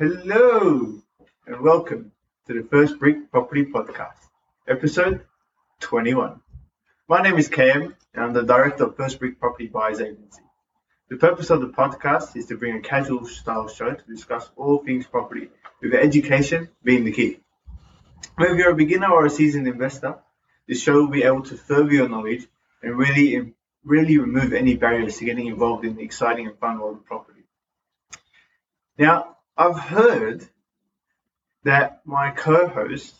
Hello and welcome to the First Brick Property Podcast, episode 21. My name is Cam and I'm the director of First Brick Property Buyers Agency. The purpose of the podcast is to bring a casual style show to discuss all things property, with education being the key. Whether you're a beginner or a seasoned investor, this show will be able to further your knowledge and really, really remove any barriers to getting involved in the exciting and fun world of property. Now, I've heard that my co-host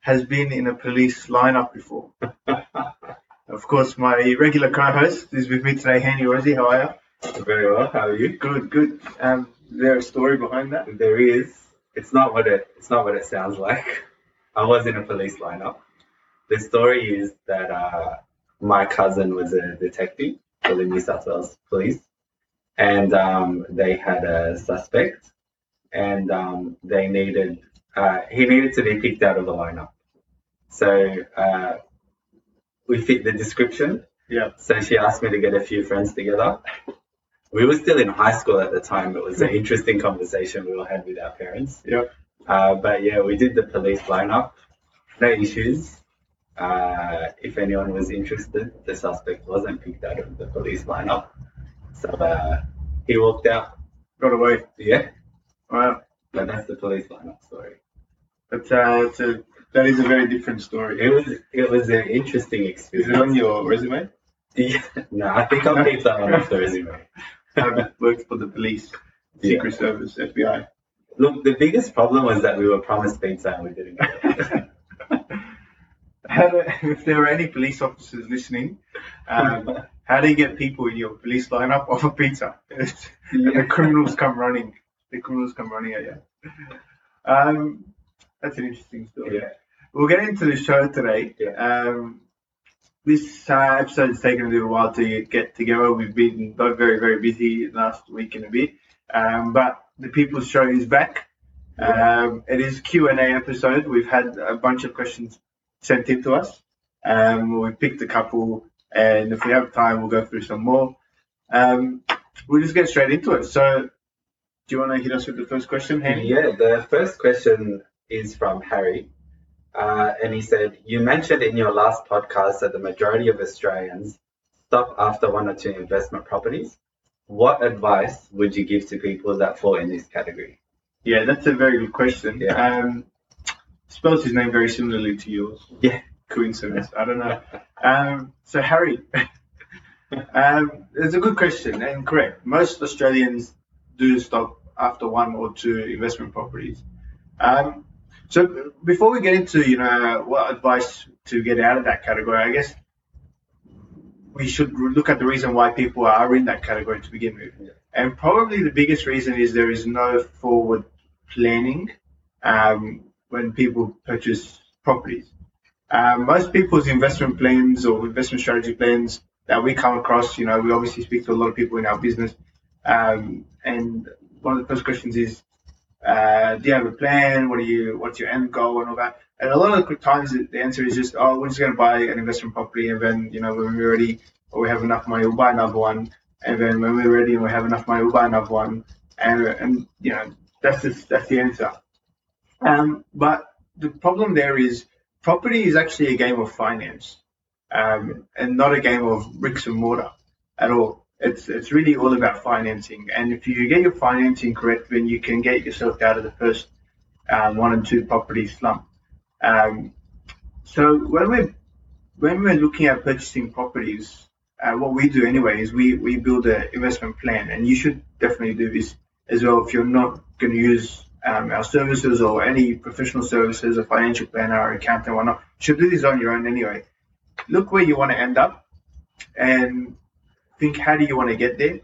has been in a police lineup before. of course, my regular co-host is with me today, Henry Rosie. How are you? Very well. How are you? Good, good. Um, is there a story behind that? There is. It's not what it. It's not what it sounds like. I was in a police lineup. The story is that uh, my cousin was a detective for the New South Wales Police, and um, they had a suspect, and um, they needed uh, he needed to be picked out of the lineup. So uh, we fit the description. Yeah. So she asked me to get a few friends together. We were still in high school at the time. It was an interesting conversation we all had with our parents. Yeah. Uh, but yeah, we did the police lineup. No issues. Uh, if anyone was interested, the suspect wasn't picked out of the police lineup. So uh, he walked out. Got away. Yeah. But that's the police lineup story. That's uh, it's a, that is a very different story. It was it was an interesting experience. Is it on your resume? Yeah. No, I think I'll keep that one off the resume. I've worked for the police, Secret yeah. Service, FBI. Look, the biggest problem was that we were promised pizza and we didn't get it. if there are any police officers listening, um, how do you get people in your police lineup off a pizza? and the criminals come running. The criminals come running at you. Um, that's an interesting story. Yeah. We'll get into the show today. Yeah. Um, this uh, episode's taken a little while to get together. We've been both very, very busy last week and a bit. Um, but the People's Show is back. Yeah. Um, it is Q and A episode. We've had a bunch of questions sent in to us. Um, we picked a couple, and if we have time, we'll go through some more. Um, we'll just get straight into it. So, do you want to hit us with the first question, Henry? Yeah, the first question is from Harry. Uh, and he said, You mentioned in your last podcast that the majority of Australians stop after one or two investment properties. What advice would you give to people that fall in this category? Yeah, that's a very good question. Yeah. Um, spells his name very similarly to yours. Yeah. Coincidence. I don't know. Um, so Harry, um, it's a good question and correct. Most Australians do stop after one or two investment properties. Um, so before we get into you know what advice to get out of that category, I guess we should look at the reason why people are in that category to begin with. Yeah. And probably the biggest reason is there is no forward planning. Um, when people purchase properties. Um, most people's investment plans or investment strategy plans that we come across, you know, we obviously speak to a lot of people in our business. Um, and one of the first questions is, uh, do you have a plan? What you, what's your end goal and all that? And a lot of the times the answer is just, oh, we're just going to buy an investment property. And then, you know, when we're ready or we have enough money, we'll buy another one. And then when we're ready and we have enough money, we'll buy another one. And, and you know, that's that's the answer. Um, but the problem there is property is actually a game of finance um, and not a game of bricks and mortar at all. It's, it's really all about financing. And if you get your financing correct, then you can get yourself out of the first um, one and two property slump. Um, so when we're, when we're looking at purchasing properties, uh, what we do anyway is we, we build an investment plan. And you should definitely do this as well if you're not going to use um, our services or any professional services, a financial planner, or accountant, whatnot. You should do this on your own anyway. Look where you want to end up and think how do you want to get there.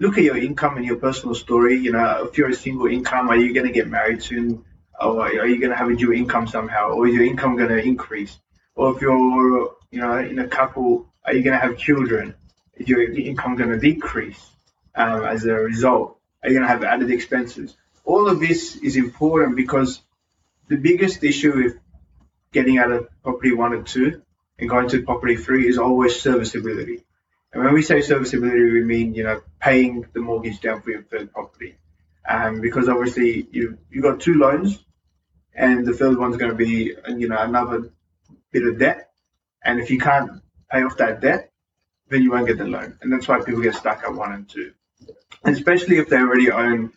Look at your income and your personal story. You know, if you're a single income, are you going to get married soon? Or are you going to have a dual income somehow? Or is your income going to increase? Or if you're, you know, in a couple, are you going to have children? Is your income going to decrease um, as a result? Are you going to have added expenses? all of this is important because the biggest issue with getting out of property one and two and going to property three is always serviceability. And when we say serviceability, we mean, you know, paying the mortgage down for your third property. um, because obviously you you got two loans, and the third one's going to be you know another bit of debt, and if you can't pay off that debt, then you won't get the loan, and that's why people get stuck at one and two, and especially if they already own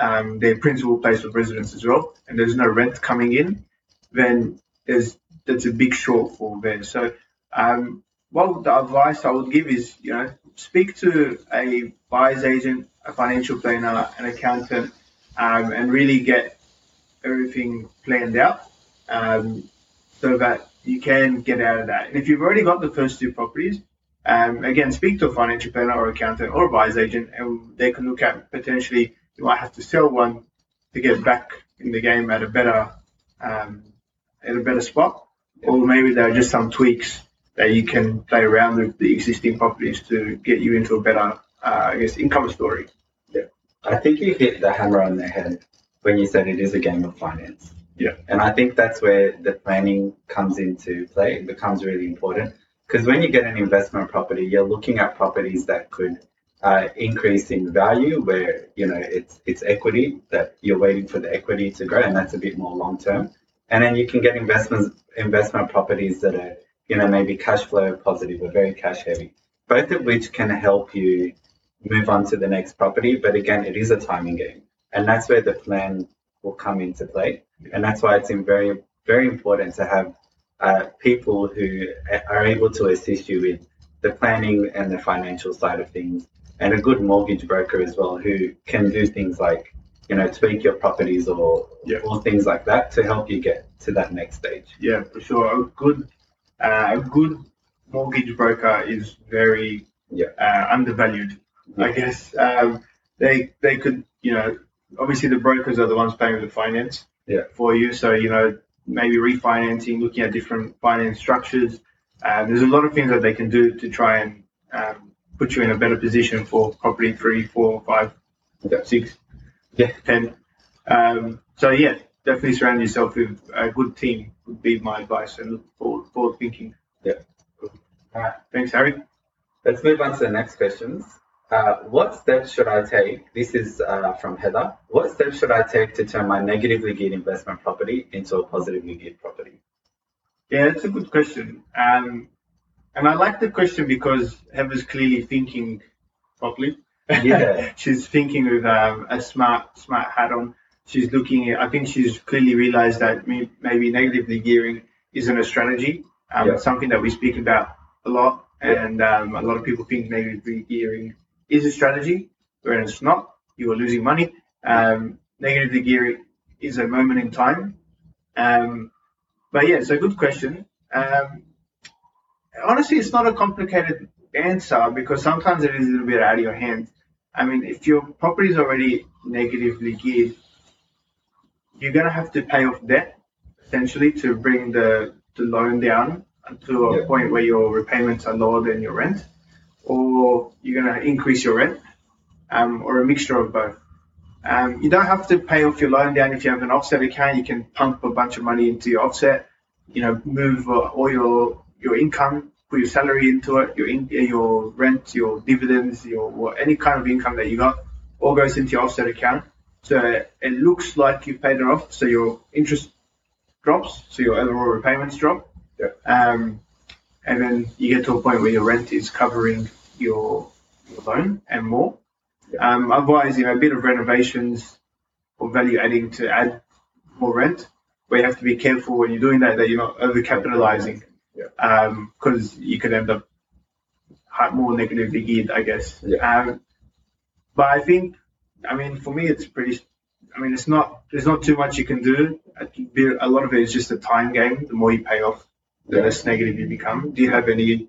um, their principal place of residence as well, and there's no rent coming in, then there's that's a big shortfall there. So, um, well, the advice I would give is, you know, speak to a buyer's agent, a financial planner, an accountant, um, and really get everything planned out um, so that you can get out of that. And if you've already got the first two properties, um, again, speak to a financial planner or accountant or buyer's agent, and they can look at potentially you might have to sell one to get back in the game at a better um, at a better spot, or maybe there are just some tweaks that you can play around with the existing properties to get you into a better, uh, I guess, income story. Yeah, I think you hit the hammer on the head when you said it is a game of finance. Yeah, and I think that's where the planning comes into play. It becomes really important because when you get an investment property, you're looking at properties that could uh, increase in value where you know it's it's equity that you're waiting for the equity to grow and that's a bit more long term and then you can get investments investment properties that are you know maybe cash flow positive or very cash heavy both of which can help you move on to the next property but again it is a timing game and that's where the plan will come into play and that's why it's very very important to have uh, people who are able to assist you with the planning and the financial side of things and a good mortgage broker as well who can do things like you know tweak your properties or yeah. or things like that to help you get to that next stage. Yeah, for sure. A good a good mortgage broker is very yeah. uh, undervalued. Yeah. I guess um, they they could you know obviously the brokers are the ones paying the finance yeah. for you. So you know maybe refinancing, looking at different finance structures. Uh, there's a lot of things that they can do to try and um, put you in a better position for property three, four, five, yeah. six, yeah. ten. Um, so yeah, definitely surround yourself with a good team would be my advice and look forward, forward thinking. Yeah. All right. Thanks, Harry. Let's move on to the next questions. Uh, what steps should I take? This is uh, from Heather. What steps should I take to turn my negatively geared investment property into a positively geared property? Yeah, that's a good question. Um, and I like the question because Heather's clearly thinking properly. Yeah. she's thinking with um, a smart smart hat on. She's looking at, I think she's clearly realized that maybe negatively gearing isn't a strategy. Um, yeah. It's something that we speak about a lot. And um, a lot of people think negatively gearing is a strategy, whereas it's not. You are losing money. Um, negatively gearing is a moment in time. Um, but yeah, it's a good question. Um, honestly, it's not a complicated answer because sometimes it is a little bit out of your hands. I mean, if your property is already negatively geared, you're going to have to pay off debt essentially to bring the, the loan down to a yeah. point where your repayments are lower than your rent, or you're going to increase your rent, um, or a mixture of both. Um, you don't have to pay off your loan down if you have an offset account. You can pump a bunch of money into your offset. You know, move all your your income, put your salary into it, your in, your rent, your dividends, your any kind of income that you got, all goes into your offset account. So it looks like you've paid it off. So your interest drops, so your overall repayments drop. Yeah. Um, and then you get to a point where your rent is covering your, your loan and more. Yeah. Um, otherwise, you know, a bit of renovations or value adding to add more rent, where you have to be careful when you're doing that that you're not overcapitalizing because um, you could end up more negatively geared, I guess. Yeah. Um, but I think, I mean, for me, it's pretty. I mean, it's not. There's not too much you can do. A lot of it is just a time game. The more you pay off, the less negative you become. Do you have any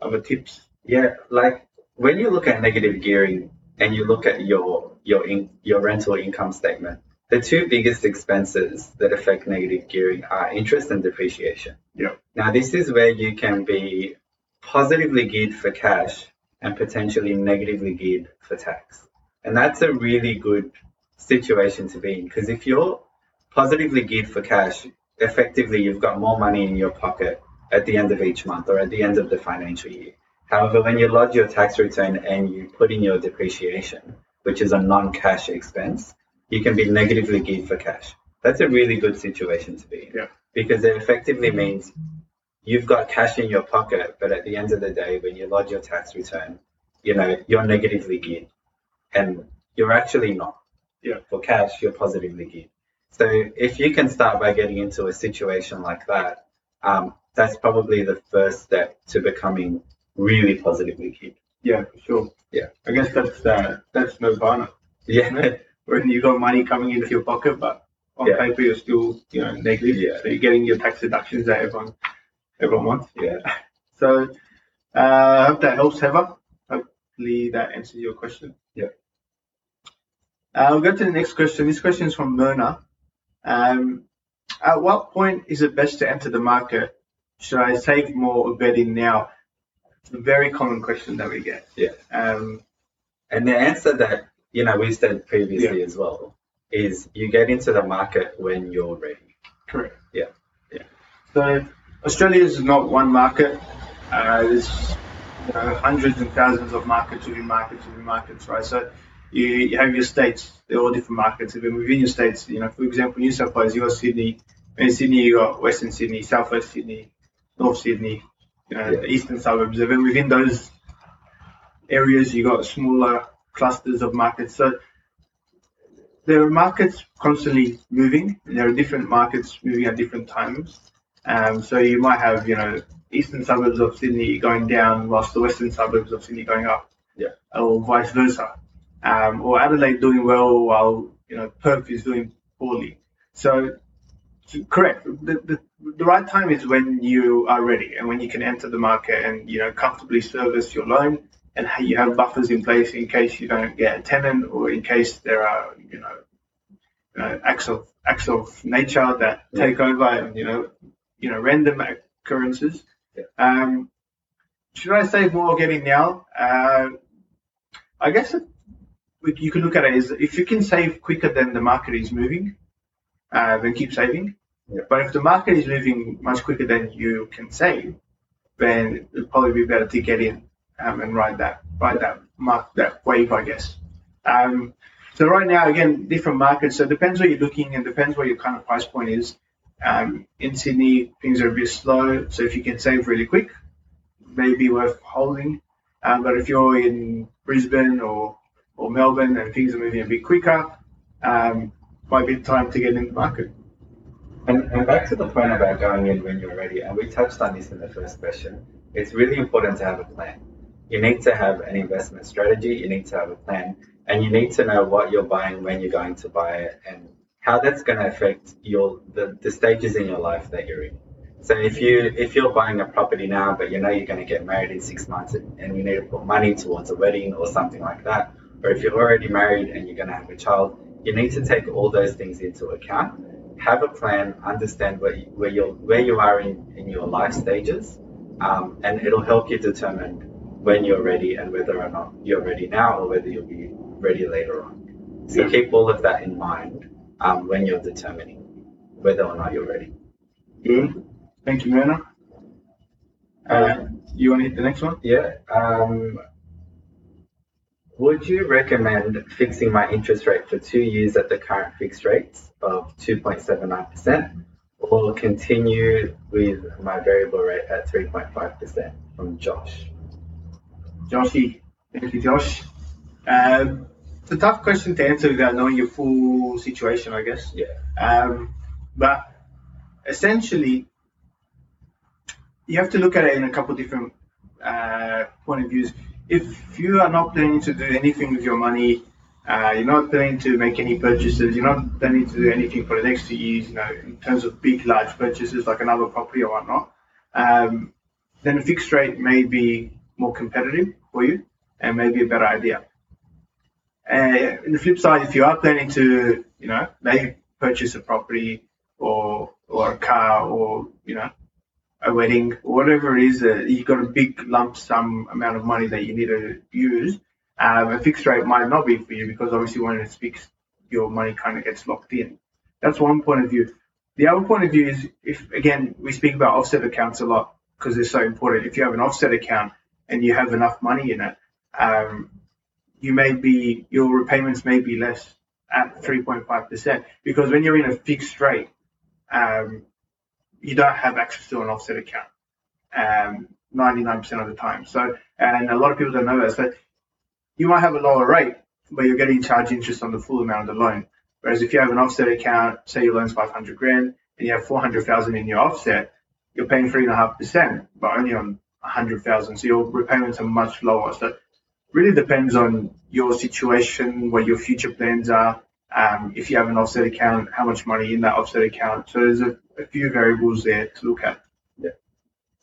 other tips? Yeah, like when you look at negative gearing and you look at your your in, your rental income statement, the two biggest expenses that affect negative gearing are interest and depreciation. Yeah. Now, this is where you can be positively geared for cash and potentially negatively geared for tax. And that's a really good situation to be in because if you're positively geared for cash, effectively you've got more money in your pocket at the end of each month or at the end of the financial year. However, when you lodge your tax return and you put in your depreciation, which is a non cash expense, you can be negatively geared for cash. That's a really good situation to be in. Yeah. Because it effectively means you've got cash in your pocket, but at the end of the day, when you lodge your tax return, you know, you're negatively geared. And you're actually not. Yeah. For cash, you're positively geared. So if you can start by getting into a situation like that, um, that's probably the first step to becoming really positively geared. Yeah, for sure. Yeah. I guess that's uh, that's nirvana. Yeah. When you got money coming into your pocket, but on Yeah. paper you're still, you know, negative. Yeah. So you're getting your tax deductions that everyone everyone wants. Yeah. So uh, I hope that helps, Heather. Hopefully that answers your question. Yeah. Uh, we'll go to the next question. This question is from Myrna. Um, at what point is it best to enter the market? Should I save more or bet in now? It's a very common question that we get. Yeah. Um, And the answer that, you know, we said previously as well is you get into the market when you're ready. correct. Yeah. Yeah. So Australia is not one market. Uh, there's you know, hundreds and thousands of markets within markets within markets, right? So you, you have your states, they're all different markets. And then within your states, you know, for example, New South Wales, you got Sydney. In Sydney, you got Western Sydney, Southwest Sydney, North Sydney, you know, Yeah. eastern suburbs. And then within those areas, you got smaller clusters of markets. So there are markets constantly moving. There are different markets moving at different times. Um, so you might have, you know, eastern suburbs of Sydney going down whilst the western suburbs of Sydney going up. Yeah. Or vice versa. Um, or Adelaide doing well while, you know, Perth is doing poorly. So, correct. The, the, the right time is when you are ready and when you can enter the market and, you know, comfortably service your loan and you have buffers in place in case you don't get a tenant or in case there are, you know, uh, acts of acts of nature that Yeah. take over and you know, you know, random occurrences. Yeah. Um, should I save more getting now? Uh, I guess it, you can look at it as if you can save quicker than the market is moving, uh, then keep saving. Yeah. But if the market is moving much quicker than you can save, then it'd probably be better to get in um, and ride that ride that mark that wave, I guess. Um, so right now, again, different markets. So it depends where you're looking and depends where your kind of price point is. Um, in Sydney, things are a bit slow. So if you can save really quick, maybe worth holding. Um, but if you're in Brisbane or, or Melbourne and things are moving a bit quicker, um, might be time to get in the market. And, and back to the point about going in when you're ready, and we touched on this in the first question, it's really important to have a plan. You need to have an investment strategy, you need to have a plan, and you need to know what you're buying, when you're going to buy it, and how that's going to affect your the, the stages in your life that you're in. So if you if you're buying a property now, but you know you're going to get married in six months, and you need to put money towards a wedding or something like that, or if you're already married and you're going to have a child, you need to take all those things into account have a plan, understand where you, where you where you are in, in your life stages, um, and it'll help you determine when you're ready and whether or not you're ready now or whether you'll be ready later on. So Yeah. keep all of that in mind um, when you're determining whether or not you're ready. Good. Thank you, Myrna. Uh, you want to hit the next one? Yeah. Um, would you recommend fixing my interest rate for two years at the current fixed rates of 2.79% or continue with my variable rate at 3.5% from Josh? Joshy. Thank you, Josh. Um, it's a tough question to answer without knowing your full situation, I guess. Yeah. Um, but essentially, you have to look at it in a couple different uh, point of views. If you are not planning to do anything with your money, uh, you're not planning to make any purchases, you're not planning to do anything for the next two years, you know, in terms of big, large purchases like another property or whatnot, um, then a fixed rate may be more competitive for you and may be a better idea. Uh, in the flip side, if you are planning to, you know, maybe purchase a property or or a car or you know a wedding whatever it is, uh, you've got a big lump sum amount of money that you need to use. Um, a fixed rate might not be for you because obviously when it's fixed, your money kind of gets locked in. That's one point of view. The other point of view is if again we speak about offset accounts a lot because they're so important. If you have an offset account and you have enough money in it, um, you may be your repayments may be less at 3.5%. Because when you're in a fixed rate, um, you don't have access to an offset account um, 99% of the time. So, and a lot of people don't know that. So you might have a lower rate, but you're getting charged interest on the full amount of the loan. Whereas if you have an offset account, say your loan's 500 grand and you have 400,000 in your offset, you're paying three and a half percent, but only on 100,000. So your repayments are much lower. So it really depends on your situation, what your future plans are. Um, if you have an offset account, how much money in that offset account. So there's a, a few variables there to look at. Yeah.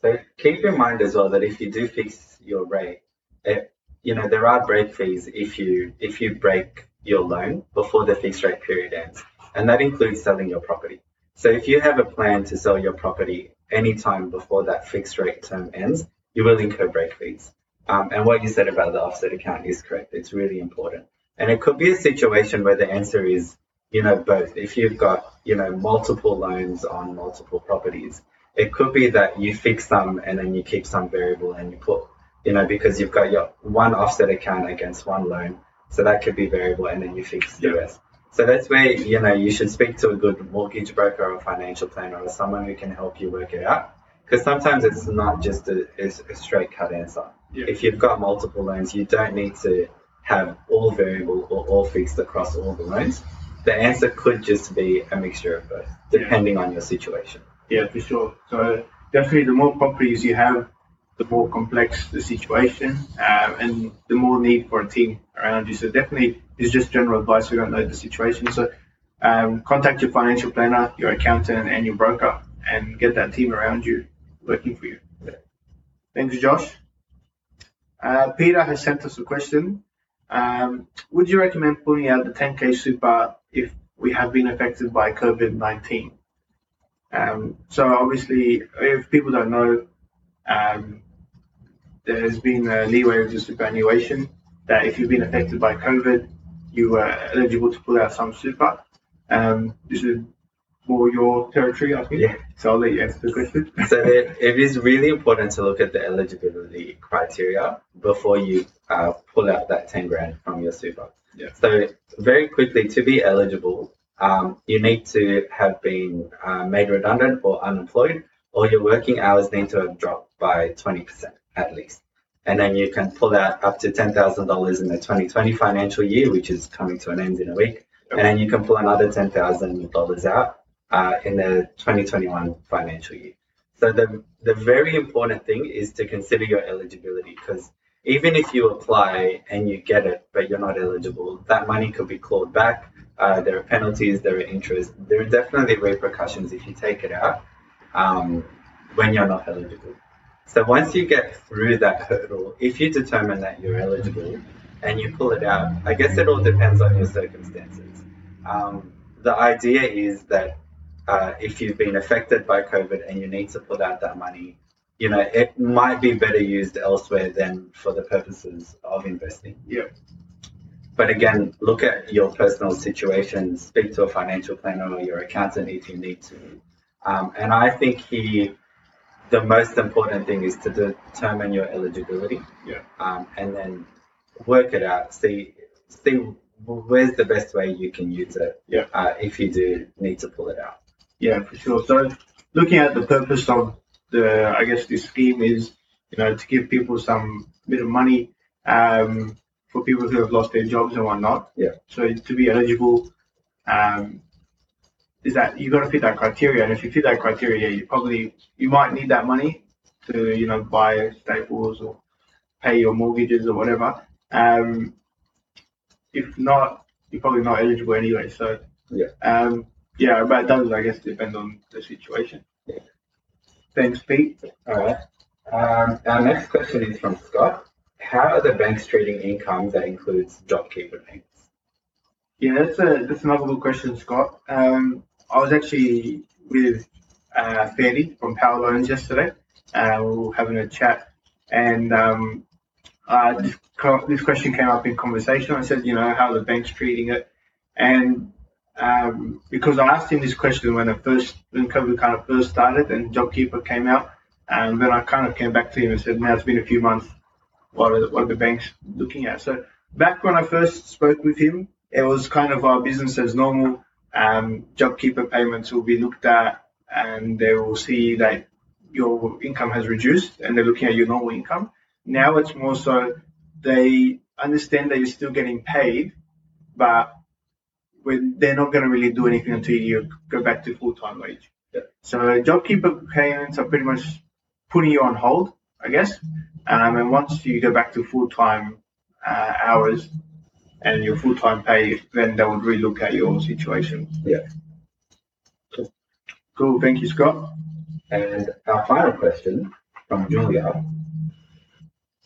So keep in mind as well that if you do fix your rate, it, you know there are break fees if you if you break your loan before the fixed rate period ends, and that includes selling your property. So if you have a plan to sell your property anytime before that fixed rate term ends, you will incur break fees. Um, and what you said about the offset account is correct. It's really important. And it could be a situation where the answer is, you know, both. If you've got, you know, multiple loans on multiple properties, it could be that you fix some and then you keep some variable and you put, you know, because you've got your one offset account against one loan. So that could be variable and then you fix the rest. So that's where, you know, you should speak to a good mortgage broker or financial planner or someone who can help you work it out. Because sometimes it's not just a, a straight cut answer. Yeah. If you've got multiple loans, you don't need to have all variable or all fixed across all the loans. The answer could just be a mixture of both, depending yeah. on your situation. Yeah, for sure. So definitely, the more properties you have, the more complex the situation, um, and the more need for a team around you. So definitely, it's just general advice. We don't know the situation, so um, contact your financial planner, your accountant, and your broker, and get that team around you working for you. Thanks, Josh. Uh, Peter has sent us a question. Um, would you recommend pulling out the 10k super if we have been affected by COVID 19? Um, so obviously, if people don't know, um, there's been a leeway of the superannuation that if you've been affected by COVID, you are eligible to pull out some super. Um, this is more your territory, I think. Yeah. So I'll let you answer the question. so it is really important to look at the eligibility criteria before you uh, pull out that 10 grand from your super. Yeah. So very quickly, to be eligible, um, you need to have been uh, made redundant or unemployed, or your working hours need to have dropped by 20% at least. And then you can pull out up to $10,000 in the 2020 financial year, which is coming to an end in a week. And then you can pull another $10,000 out uh, in the 2021 financial year. So the, the very important thing is to consider your eligibility because even if you apply and you get it, but you're not eligible, that money could be clawed back. Uh, there are penalties, there are interest, there are definitely repercussions if you take it out um, when you're not eligible. So once you get through that hurdle, if you determine that you're eligible and you pull it out, I guess it all depends on your circumstances. Um, the idea is that uh, if you've been affected by COVID and you need to put out that money, you know, it might be better used elsewhere than for the purposes of investing. Yeah. But again, look at your personal situation, speak to a financial planner or your accountant if you need to. Um, and I think he, the most important thing is to determine your eligibility. Yeah. Um, and then work it out. See, see where's the best way you can use it. Yeah. Uh, if you do need to pull it out. Yeah, for sure. So looking at the purpose of the, I guess this scheme is, you know, to give people some bit of money um, for people who have lost their jobs and whatnot. Yeah. So to be eligible, um, is that you've got to fit that criteria, and if you fit that criteria, you probably you might need that money to you know buy staples or pay your mortgages or whatever. Um, if not, you're probably not eligible anyway. So yeah. Um, yeah, but it does, I guess, depend on the situation. Thanks, Pete. All right. Um, our next question is from Scott. How are the banks treating income that includes JobKeeper payments? Yeah, that's a that's another good question, Scott. Um, I was actually with uh, Fanny from Power Loans yesterday. Uh, we were having a chat, and um, uh, this, this question came up in conversation. I said, you know, how are the banks treating it? And um, because I asked him this question when it first when COVID kind of first started and JobKeeper came out, and then I kind of came back to him and said, "Now it's been a few months. What are the, what are the banks looking at?" So back when I first spoke with him, it was kind of our business as normal. Um, JobKeeper payments will be looked at, and they will see that your income has reduced, and they're looking at your normal income. Now it's more so they understand that you're still getting paid, but they're not going to really do anything until you go back to full time wage. Yeah. So JobKeeper payments are pretty much putting you on hold, I guess. Um, and once you go back to full time uh, hours and your full time pay, then they would relook at your situation. Yeah. Cool. Thank you, Scott. And our final question from Julia.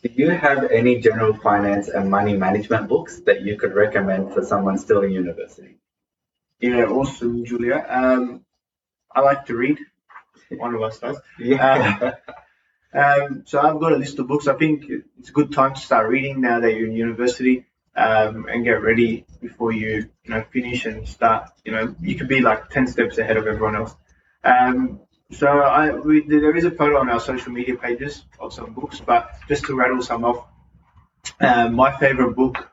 Do you have any general finance and money management books that you could recommend for someone still in university? Yeah, awesome, Julia. Um, I like to read. One of us does. Yeah. Um, so I've got a list of books. I think it's a good time to start reading now that you're in university um, and get ready before you, you know, finish and start. You know, you could be like 10 steps ahead of everyone else. So I, we, there is a photo on our social media pages of some books, but just to rattle some off, um, my favorite book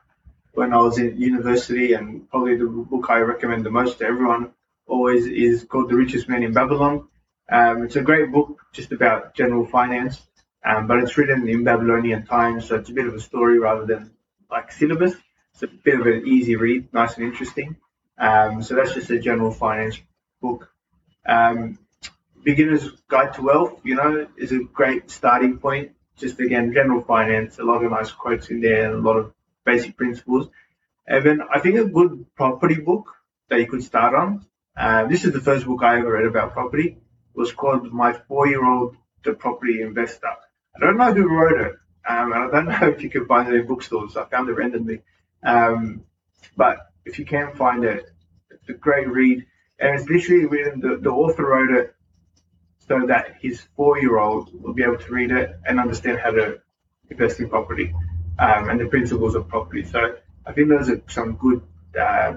when I was in university and probably the book I recommend the most to everyone always is called The Richest Man in Babylon. Um, it's a great book just about general finance, um, but it's written in Babylonian times, so it's a bit of a story rather than like syllabus. It's a bit of an easy read, nice and interesting. Um, so that's just a general finance book. Um, Beginner's Guide to Wealth, you know, is a great starting point. Just again, general finance, a lot of nice quotes in there, and a lot of basic principles. And then I think a good property book that you could start on. Uh, this is the first book I ever read about property. It was called My Four-Year-Old The Property Investor. I don't know who wrote it, um, and I don't know if you can find it in bookstores. I found it randomly. Um, but if you can find it, it's a great read. And it's literally written, the, the author wrote it so that his four-year-old will be able to read it and understand how to invest in property um, and the principles of property. So I think those are some good uh,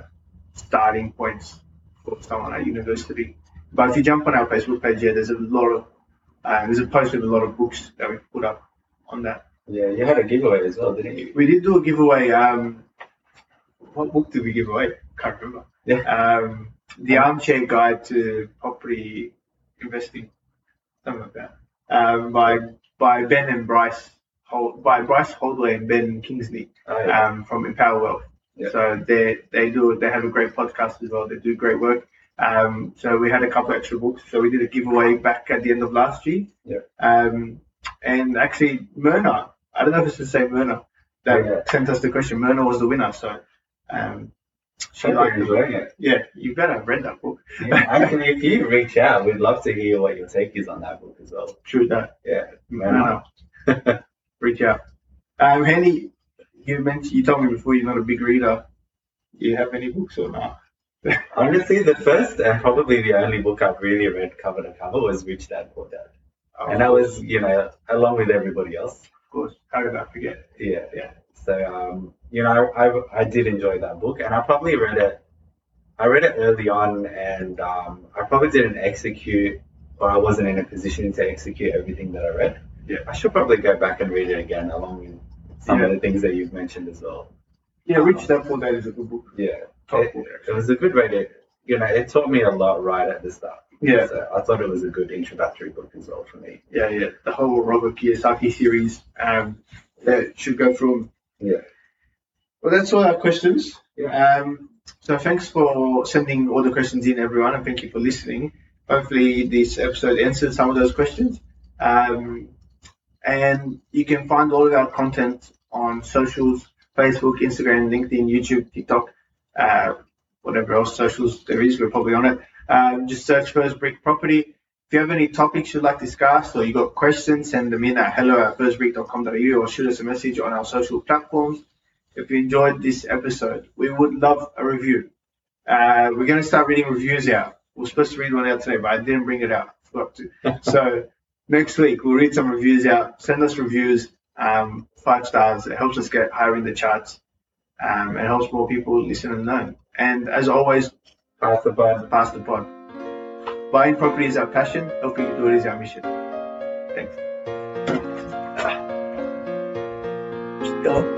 starting points for someone at university. But if you jump on our Facebook page, yeah, there's a lot of uh, there's a post with a lot of books that we put up on that. yeah, you had a giveaway as well, didn't you? We did do a giveaway. Um, what book did we give away? Can't remember. Yeah. Um, the Armchair Guide to Property Investing, something like that, um, by by Ben and Bryce, Hol- by Bryce Holdaway and Ben Kingsley Oh, yeah. um, from Empower Wealth. Yeah. So they they do they have a great podcast as well. They do great work. Um, so we had a couple extra books. So we did a giveaway back at the end of last year. Yeah. Um, and actually Myrna, I don't know if it's the same Myrna that Yeah. sent us the question. Myrna was the winner. So um, she liked it. Yeah, you better read that book. Yeah, actually, if you reach out, we'd love to hear what your take is on that book as well. True that. Yeah. Myrna, reach out. Um, Henny, you mentioned you told me before you're not a big reader. Do you have any books or not? Honestly, the first and probably the only book I've really read cover to cover was Rich Dad Poor Dad, and that was, you know, along with everybody else. of course. How did I forget? Yeah, yeah. So, um, you know, I, I, I did enjoy that book, and I probably read it. I read it early on, and um, I probably didn't execute, or I wasn't in a position to execute everything that I read. Yeah. I should probably go back and read it again, along with some Yeah. of the things that you've mentioned as well. Yeah, Rich Dad Poor Dad is a good book. Yeah, it, book. it was a good way to, you know, it taught me a lot right at the start. Yeah, So I thought it was a good introductory book as well for me. yeah, yeah. The whole Robert Kiyosaki series. Um, that should go through. Yeah. Well, that's all our questions. Yeah. Um, so thanks for sending all the questions in, everyone, and thank you for listening. Hopefully, this episode answered some of those questions. Um, and you can find all of our content on socials Facebook, Instagram, LinkedIn, YouTube, TikTok, uh, whatever else socials there is. We're probably on it. Um, just search First Brick Property. If you have any topics you'd like discussed or you've got questions, send them in at hello at firstbrick.com.au or shoot us a message on our social platforms. If you enjoyed this episode, we would love a review. Uh, we're going to start reading reviews out. We're supposed to read one out today, but I didn't bring it out. Forgot to. so next week we'll read some reviews out. Send us reviews, um, five stars. It helps us get higher in the charts. Um, it helps more people listen and learn. And as always, Pass the bud. pass the pod. Buying property is our passion. Helping you do it is our mission. Thanks.